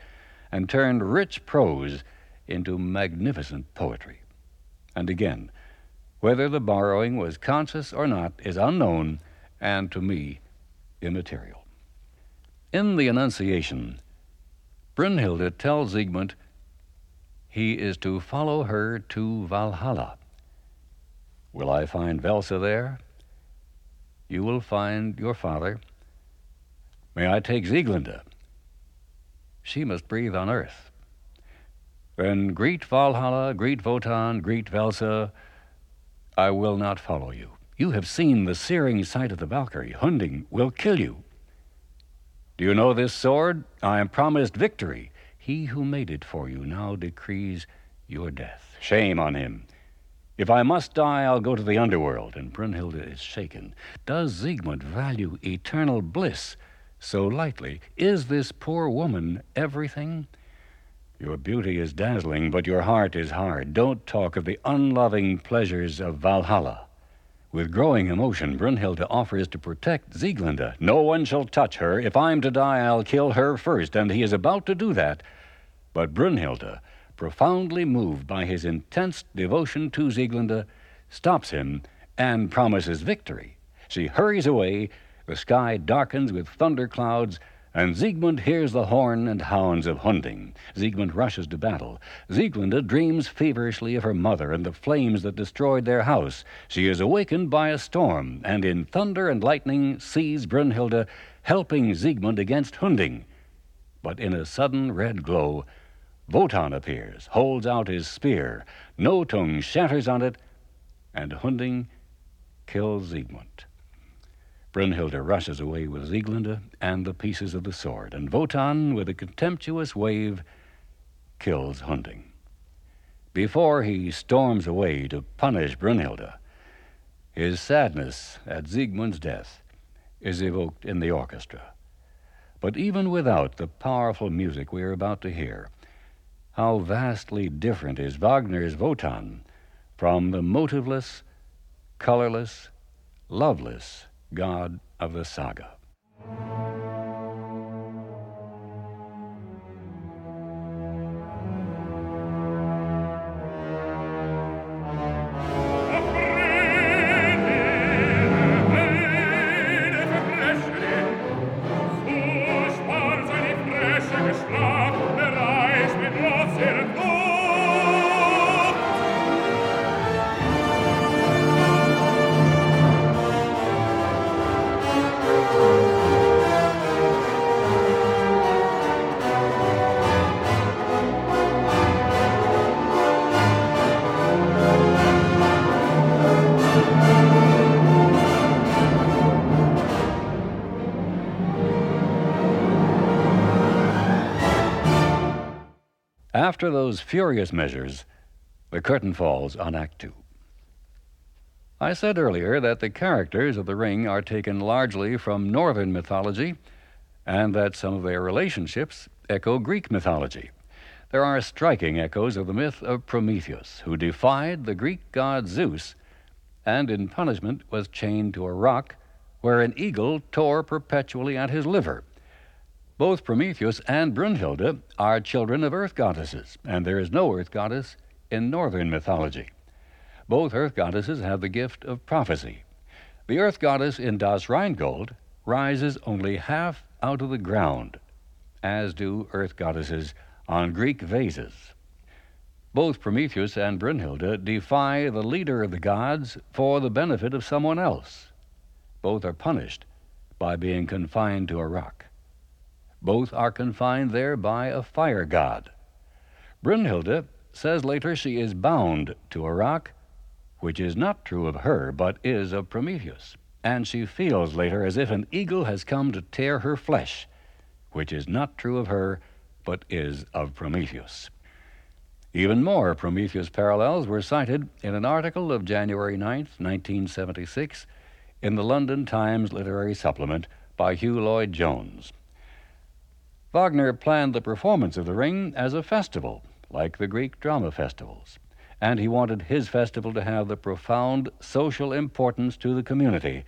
and turned rich prose into magnificent poetry. And again, whether the borrowing was conscious or not is unknown and to me immaterial. In the Annunciation, Brünnhilde tells Siegmund he is to follow her to Valhalla. Will I find Wälse there? You will find your father. May I take Sieglinde? She must breathe on earth. Then greet Valhalla, greet Wotan, greet Wälse. I will not follow you. You have seen the searing sight of the Valkyrie. Hunding will kill you. Do you know this sword? I am promised victory. He who made it for you now decrees your death. Shame on him. If I must die, I'll go to the underworld. And Brunhilde is shaken. Does Siegmund value eternal bliss so lightly? Is this poor woman everything? Your beauty is dazzling, but your heart is hard. Don't talk of the unloving pleasures of Valhalla. With growing emotion, Brunhilde offers to protect Sieglinde. No one shall touch her. If I'm to die, I'll kill her first. And he is about to do that. But Brunhilde, profoundly moved by his intense devotion to Sieglinde, stops him and promises victory. She hurries away. The sky darkens with thunder clouds, and Siegmund hears the horn and hounds of Hunding. Siegmund rushes to battle. Sieglinde dreams feverishly of her mother and the flames that destroyed their house. She is awakened by a storm, and in thunder and lightning sees Brunhilde helping Siegmund against Hunding. But in a sudden red glow, Wotan appears, holds out his spear. Nothung shatters on it, and Hunding kills Siegmund. Brunhilde rushes away with Sieglinde and the pieces of the sword, and Wotan, with a contemptuous wave, kills Hunding. Before he storms away to punish Brunhilde, his sadness at Siegmund's death is evoked in the orchestra. But even without the powerful music we are about to hear, how vastly different is Wagner's Wotan from the motiveless, colorless, loveless god of the saga. Furious measures, the curtain falls on Act Two. I said earlier that the characters of the ring are taken largely from northern mythology and that some of their relationships echo Greek mythology. There are striking echoes of the myth of Prometheus, who defied the Greek god Zeus and in punishment was chained to a rock where an eagle tore perpetually at his liver. Both Prometheus and Brunhilde are children of earth goddesses, and there is no earth goddess in northern mythology. Both earth goddesses have the gift of prophecy. The earth goddess in Das Rheingold rises only half out of the ground, as do earth goddesses on Greek vases. Both Prometheus and Brunhilde defy the leader of the gods for the benefit of someone else. Both are punished by being confined to a rock. Both are confined there by a fire god. Brunhilde says later she is bound to a rock, which is not true of her, but is of Prometheus. And she feels later as if an eagle has come to tear her flesh, which is not true of her, but is of Prometheus. Even more Prometheus parallels were cited in an article of January 9, 1976, in the London Times Literary Supplement by Hugh Lloyd Jones. Wagner planned the performance of The Ring as a festival, like the Greek drama festivals, and he wanted his festival to have the profound social importance to the community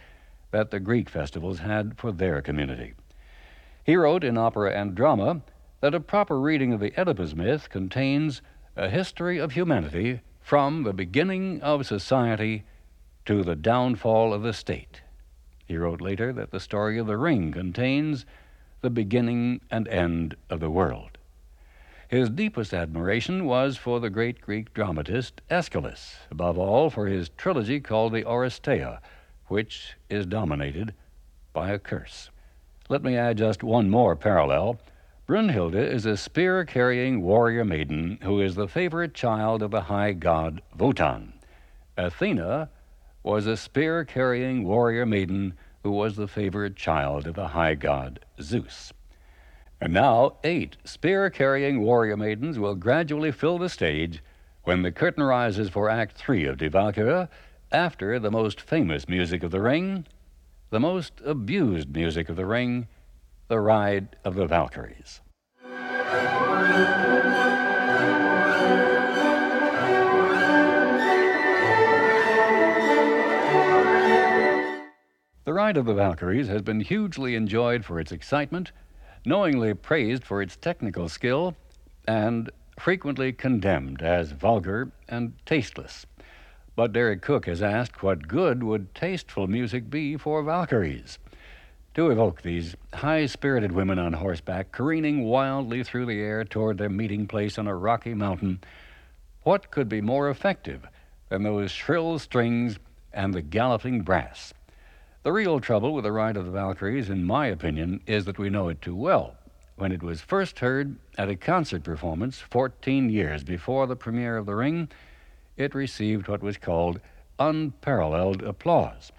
that the Greek festivals had for their community. He wrote in Opera and Drama that a proper reading of the Oedipus myth contains a history of humanity from the beginning of society to the downfall of the state. He wrote later that the story of the ring contains the beginning and end of the world. His deepest admiration was for the great Greek dramatist Aeschylus, above all for his trilogy called the Oresteia, which is dominated by a curse. Let me add just one more parallel. Brunhilde is a spear carrying warrior maiden who is the favorite child of the high god Wotan. Athena was a spear carrying warrior maiden who was the favored child of the high god Zeus. And now, eight spear carrying warrior maidens will gradually fill the stage when the curtain rises for Act Three of Die Walküre after the most famous music of the ring, the most abused music of the ring, the Ride of the Valkyries. The Ride of the Valkyries has been hugely enjoyed for its excitement, knowingly praised for its technical skill, and frequently condemned as vulgar and tasteless. But Deryck Cooke has asked what good would tasteful music be for Valkyries? To evoke these high spirited women on horseback, careening wildly through the air toward their meeting place on a rocky mountain, what could be more effective than those shrill strings and the galloping brass? The real trouble with the Ride of the Valkyries, in my opinion, is that we know it too well. When it was first heard at a concert performance 14 years before the premiere of The Ring, it received what was called unparalleled applause.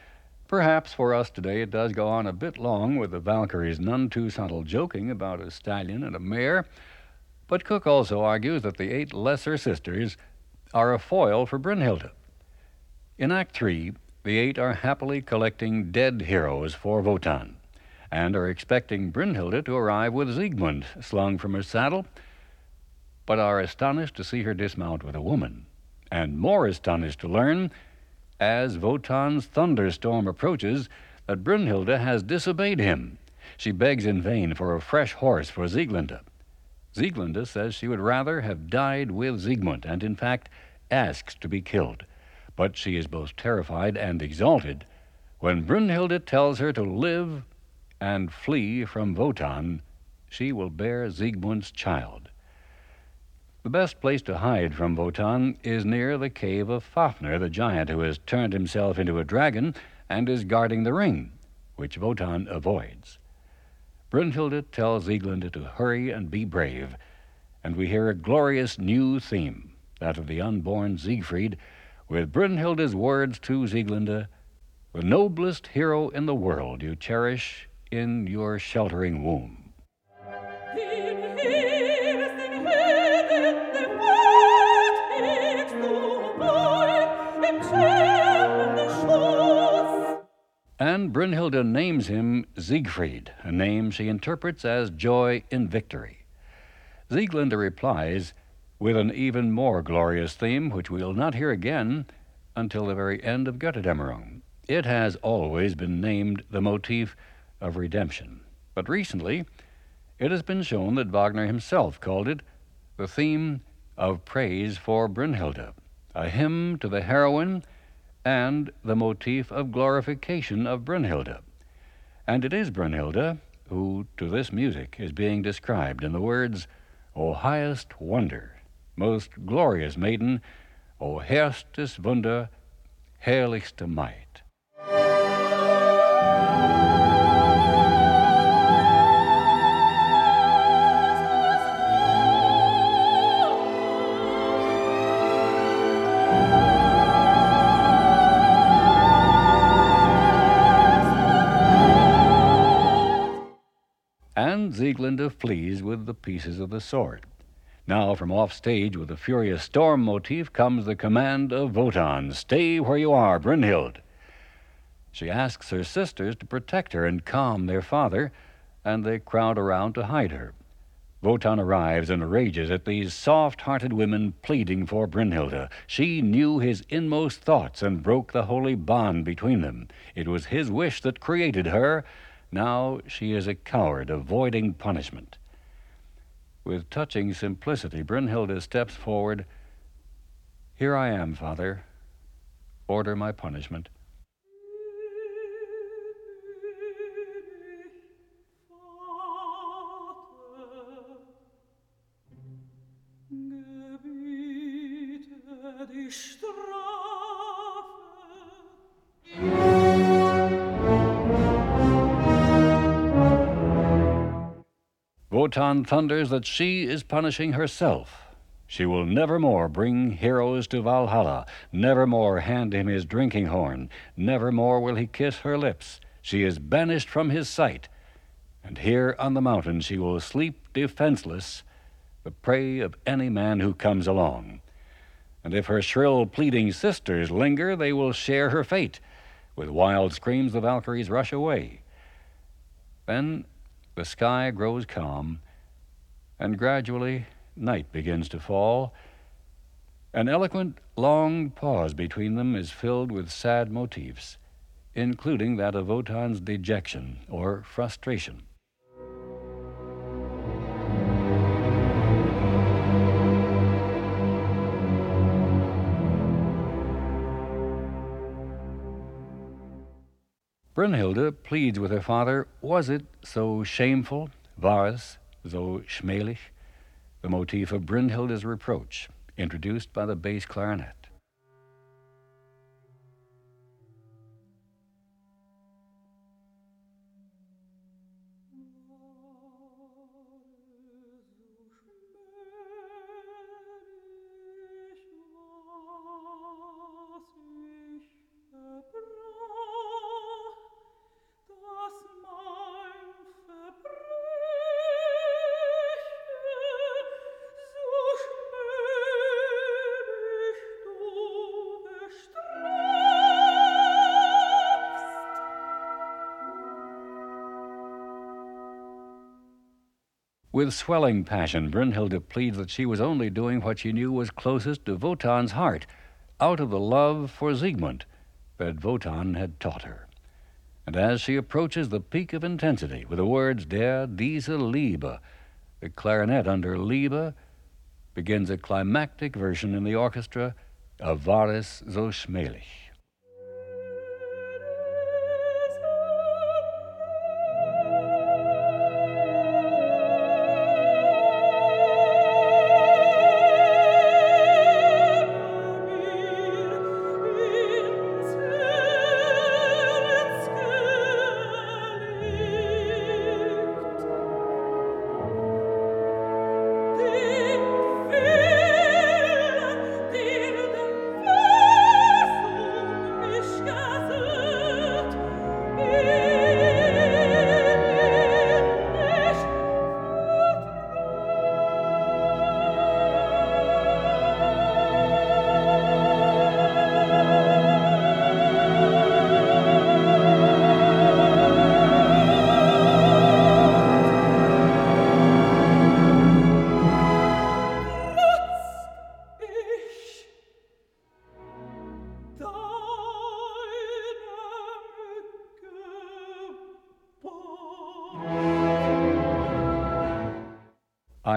Perhaps for us today it does go on a bit long with the Valkyries' none too subtle joking about a stallion and a mare, but Cooke also argues that the eight lesser sisters are a foil for Brünnhilde. In Act Three, the eight are happily collecting dead heroes for Wotan, and are expecting Brünnhilde to arrive with Siegmund slung from her saddle, but are astonished to see her dismount with a woman, and more astonished to learn as Wotan's thunderstorm approaches that Brünnhilde has disobeyed him. She begs in vain for a fresh horse for Sieglinde. Sieglinde says she would rather have died with Siegmund, and in fact asks to be killed. But she is both terrified and exalted when Brunhilde tells her to live and flee from Wotan. She will bear Siegmund's child. The best place to hide from Wotan is near the cave of Fafnir, the giant who has turned himself into a dragon and is guarding the ring, which Wotan avoids. Brunhilde tells Sieglinde to hurry and be brave, and we hear a glorious new theme, that of the unborn Siegfried, with Brünnhilde's words to Sieglinde, the noblest hero in the world you cherish in your sheltering womb. And Brünnhilde names him Siegfried, a name she interprets as joy in victory. Sieglinde replies with an even more glorious theme, which we'll not hear again until the very end of Götterdämmerung. It has always been named the motif of redemption, but recently it has been shown that Wagner himself called it the theme of praise for Brünnhilde, a hymn to the heroine and the motif of glorification of Brünnhilde. And it is Brünnhilde who, to this music, is being described in the words, O highest wonder, most glorious maiden, O hehrstes Wunder, herrlichste Maid. and Sieglinde flees with the pieces of the sword. Now, from off stage with a furious storm motif comes the command of Wotan Stay where you are, Brünnhild. She asks her sisters to protect her and calm their father, and they crowd around to hide her. Wotan arrives and rages at these soft hearted women pleading for Brünnhilde. She knew his inmost thoughts and broke the holy bond between them. It was his wish that created her, now she is a coward, avoiding punishment. With touching simplicity, Brünnhilde steps forward. Here I am, Father. Order my punishment. Wotan thunders that she is punishing herself. She will never more bring heroes to Valhalla, never more hand him his drinking horn, never more will he kiss her lips. She is banished from his sight, and here on the mountain she will sleep defenseless, the prey of any man who comes along. And if her shrill, pleading sisters linger, they will share her fate. With wild screams, the Valkyries rush away. Then the sky grows calm, and gradually night begins to fall. An eloquent, long pause between them is filled with sad motifs, including that of Wotan's dejection or frustration. Brünnhilde pleads with her father, was it so shameful, war so schmählich? The motif of Brünnhilde's reproach, introduced by the bass clarinet. With swelling passion, Brünnhilde pleads that she was only doing what she knew was closest to Wotan's heart, out of the love for Siegmund that Wotan had taught her. And as she approaches the peak of intensity with the words Der diese Liebe, the clarinet under Liebe begins a climactic version in the orchestra of War es so schmählich.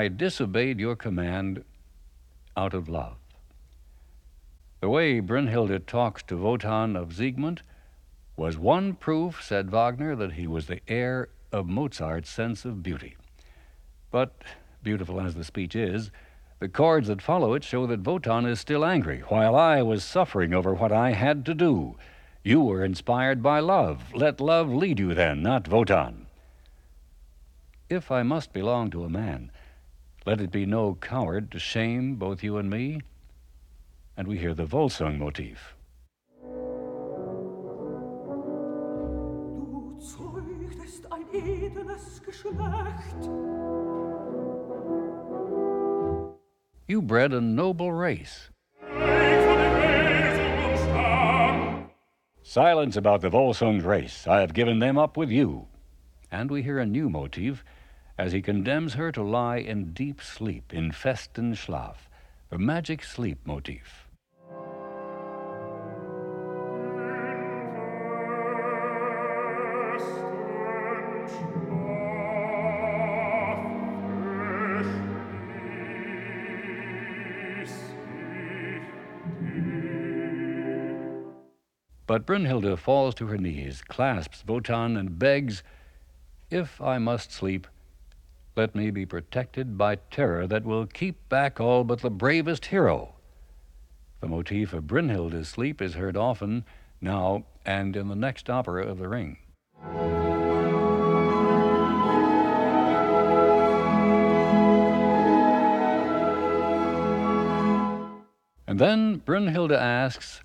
I disobeyed your command out of love. The way Brünnhilde talks to Wotan of Siegmund was one proof, said Wagner, that he was the heir of Mozart's sense of beauty. But, beautiful as the speech is, the chords that follow it show that Wotan is still angry, while I was suffering over what I had to do. You were inspired by love. Let love lead you then, not Wotan. If I must belong to a man, let it be no coward to shame both you and me. And we hear the Volsung motif. Du zeugtest ein edles Geschlecht. You bred a noble race. Silence about the Volsung's race. I have given them up with you. And we hear a new motif as he condemns her to lie in deep sleep in festen Schlaf, the magic sleep motif. But Brünnhilde falls to her knees, clasps Wotan, and begs, If I must sleep, let me be protected by terror that will keep back all but the bravest hero. The motif of Brünnhilde's sleep is heard often now and in the next opera of The Ring. And then Brünnhilde asks,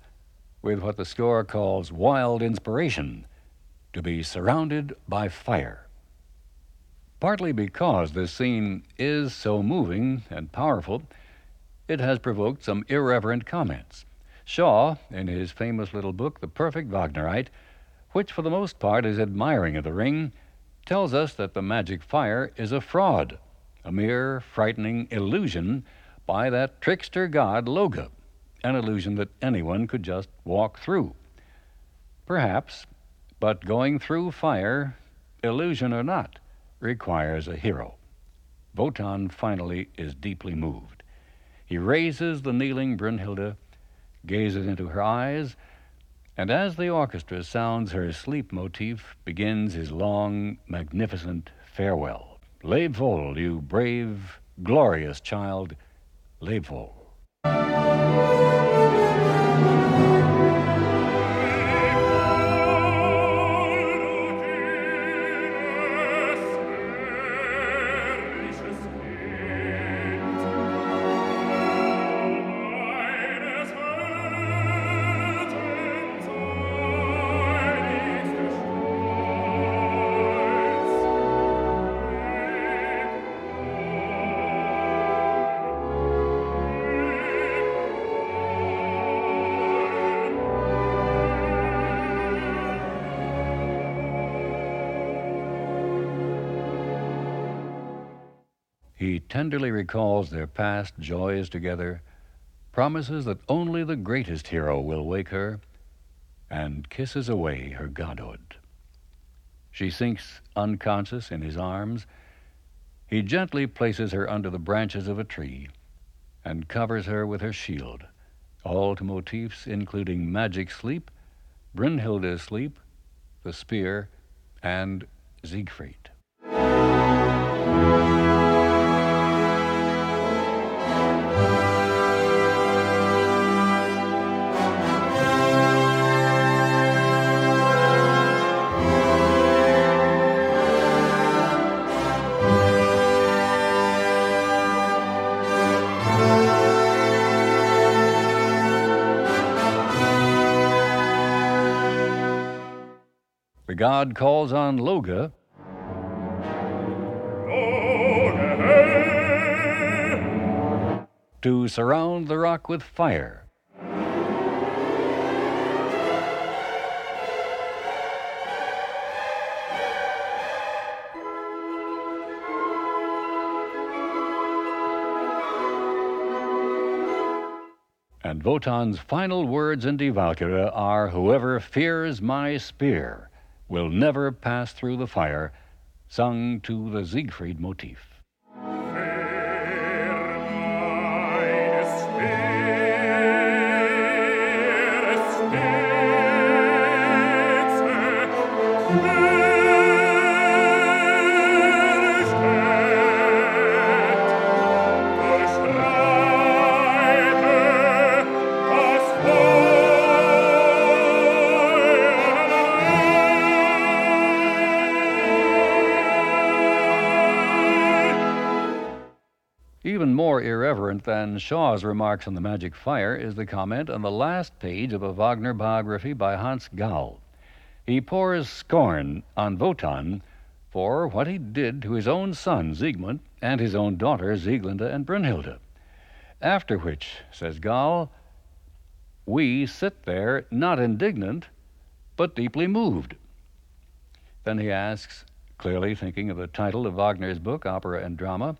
with what the score calls wild inspiration, to be surrounded by fire. Partly because this scene is so moving and powerful, it has provoked some irreverent comments. Shaw, in his famous little book, The Perfect Wagnerite, which for the most part is admiring of the ring, tells us that the magic fire is a fraud, a mere frightening illusion by that trickster god Loge, an illusion that anyone could just walk through. Perhaps, but going through fire, illusion or not, requires a hero. Wotan finally is deeply moved. He raises the kneeling Brünnhilde, gazes into her eyes, And as the orchestra sounds her sleep motif, begins his long, magnificent farewell. Lebe wohl, you brave, glorious child. Lebe tenderly recalls their past joys together, promises that only the greatest hero will wake her, and kisses away her godhood. She sinks unconscious in his arms. He gently places her under the branches of a tree and covers her with her shield, all to motifs including magic sleep, Brünnhilde's sleep, the spear, and Siegfried. God calls on Loge to surround the rock with fire. And Wotan's final words in Die Walküre are Whoever fears my spear will never pass through the fire, sung to the Siegfried motif. Than Shaw's remarks on the magic fire is the comment on the last page of a Wagner biography by Hans Gál. He pours scorn on Wotan for what he did to his own son Siegmund and his own daughter Sieglinde and Brünnhilde. After which, says Gál, we sit there not indignant, but deeply moved. Then he asks, clearly thinking of the title of Wagner's book, Opera and Drama,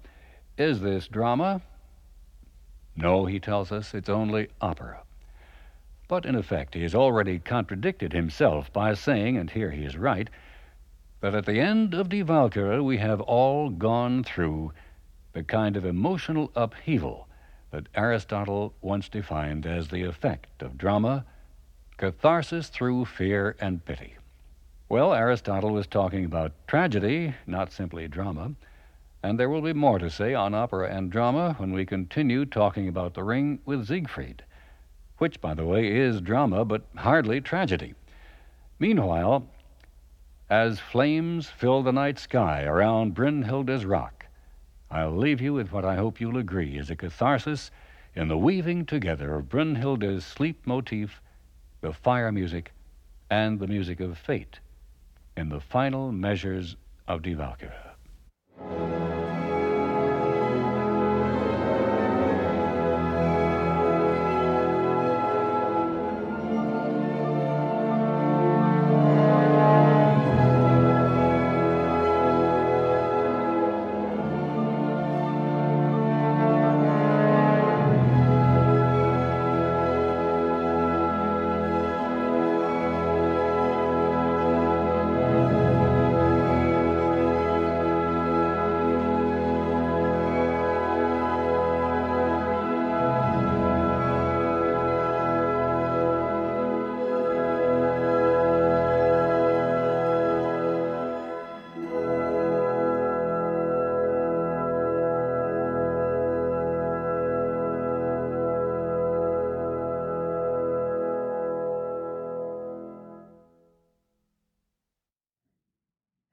is this drama? No, he tells us, it's only opera. But in effect, he has already contradicted himself by saying, and here he is right, that at the end of Die Walküre we have all gone through the kind of emotional upheaval that Aristotle once defined as the effect of drama, catharsis through fear and pity. Well, Aristotle was talking about tragedy, not simply drama. And there will be more to say on opera and drama when we continue talking about The Ring with Siegfried, which, by the way, is drama but hardly tragedy. Meanwhile, as flames fill the night sky around Brünnhilde's rock, I'll leave you with what I hope you'll agree is a catharsis in the weaving together of Brünnhilde's sleep motif, the fire music, and the music of fate in the final measures of Die Walküre.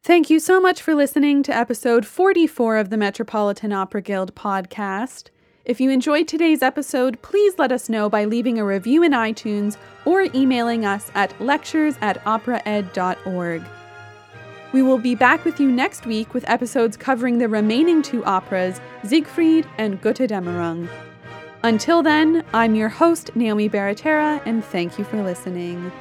Thank you so much for listening to episode 44 of the Metropolitan Opera Guild podcast. If you enjoyed today's episode, please let us know by leaving a review in iTunes or emailing us at lectures at operaed.org. We will be back with you next week with episodes covering the remaining two operas, Siegfried and Götterdämmerung. Until then, I'm your host, Naomi Baratera, and thank you for listening.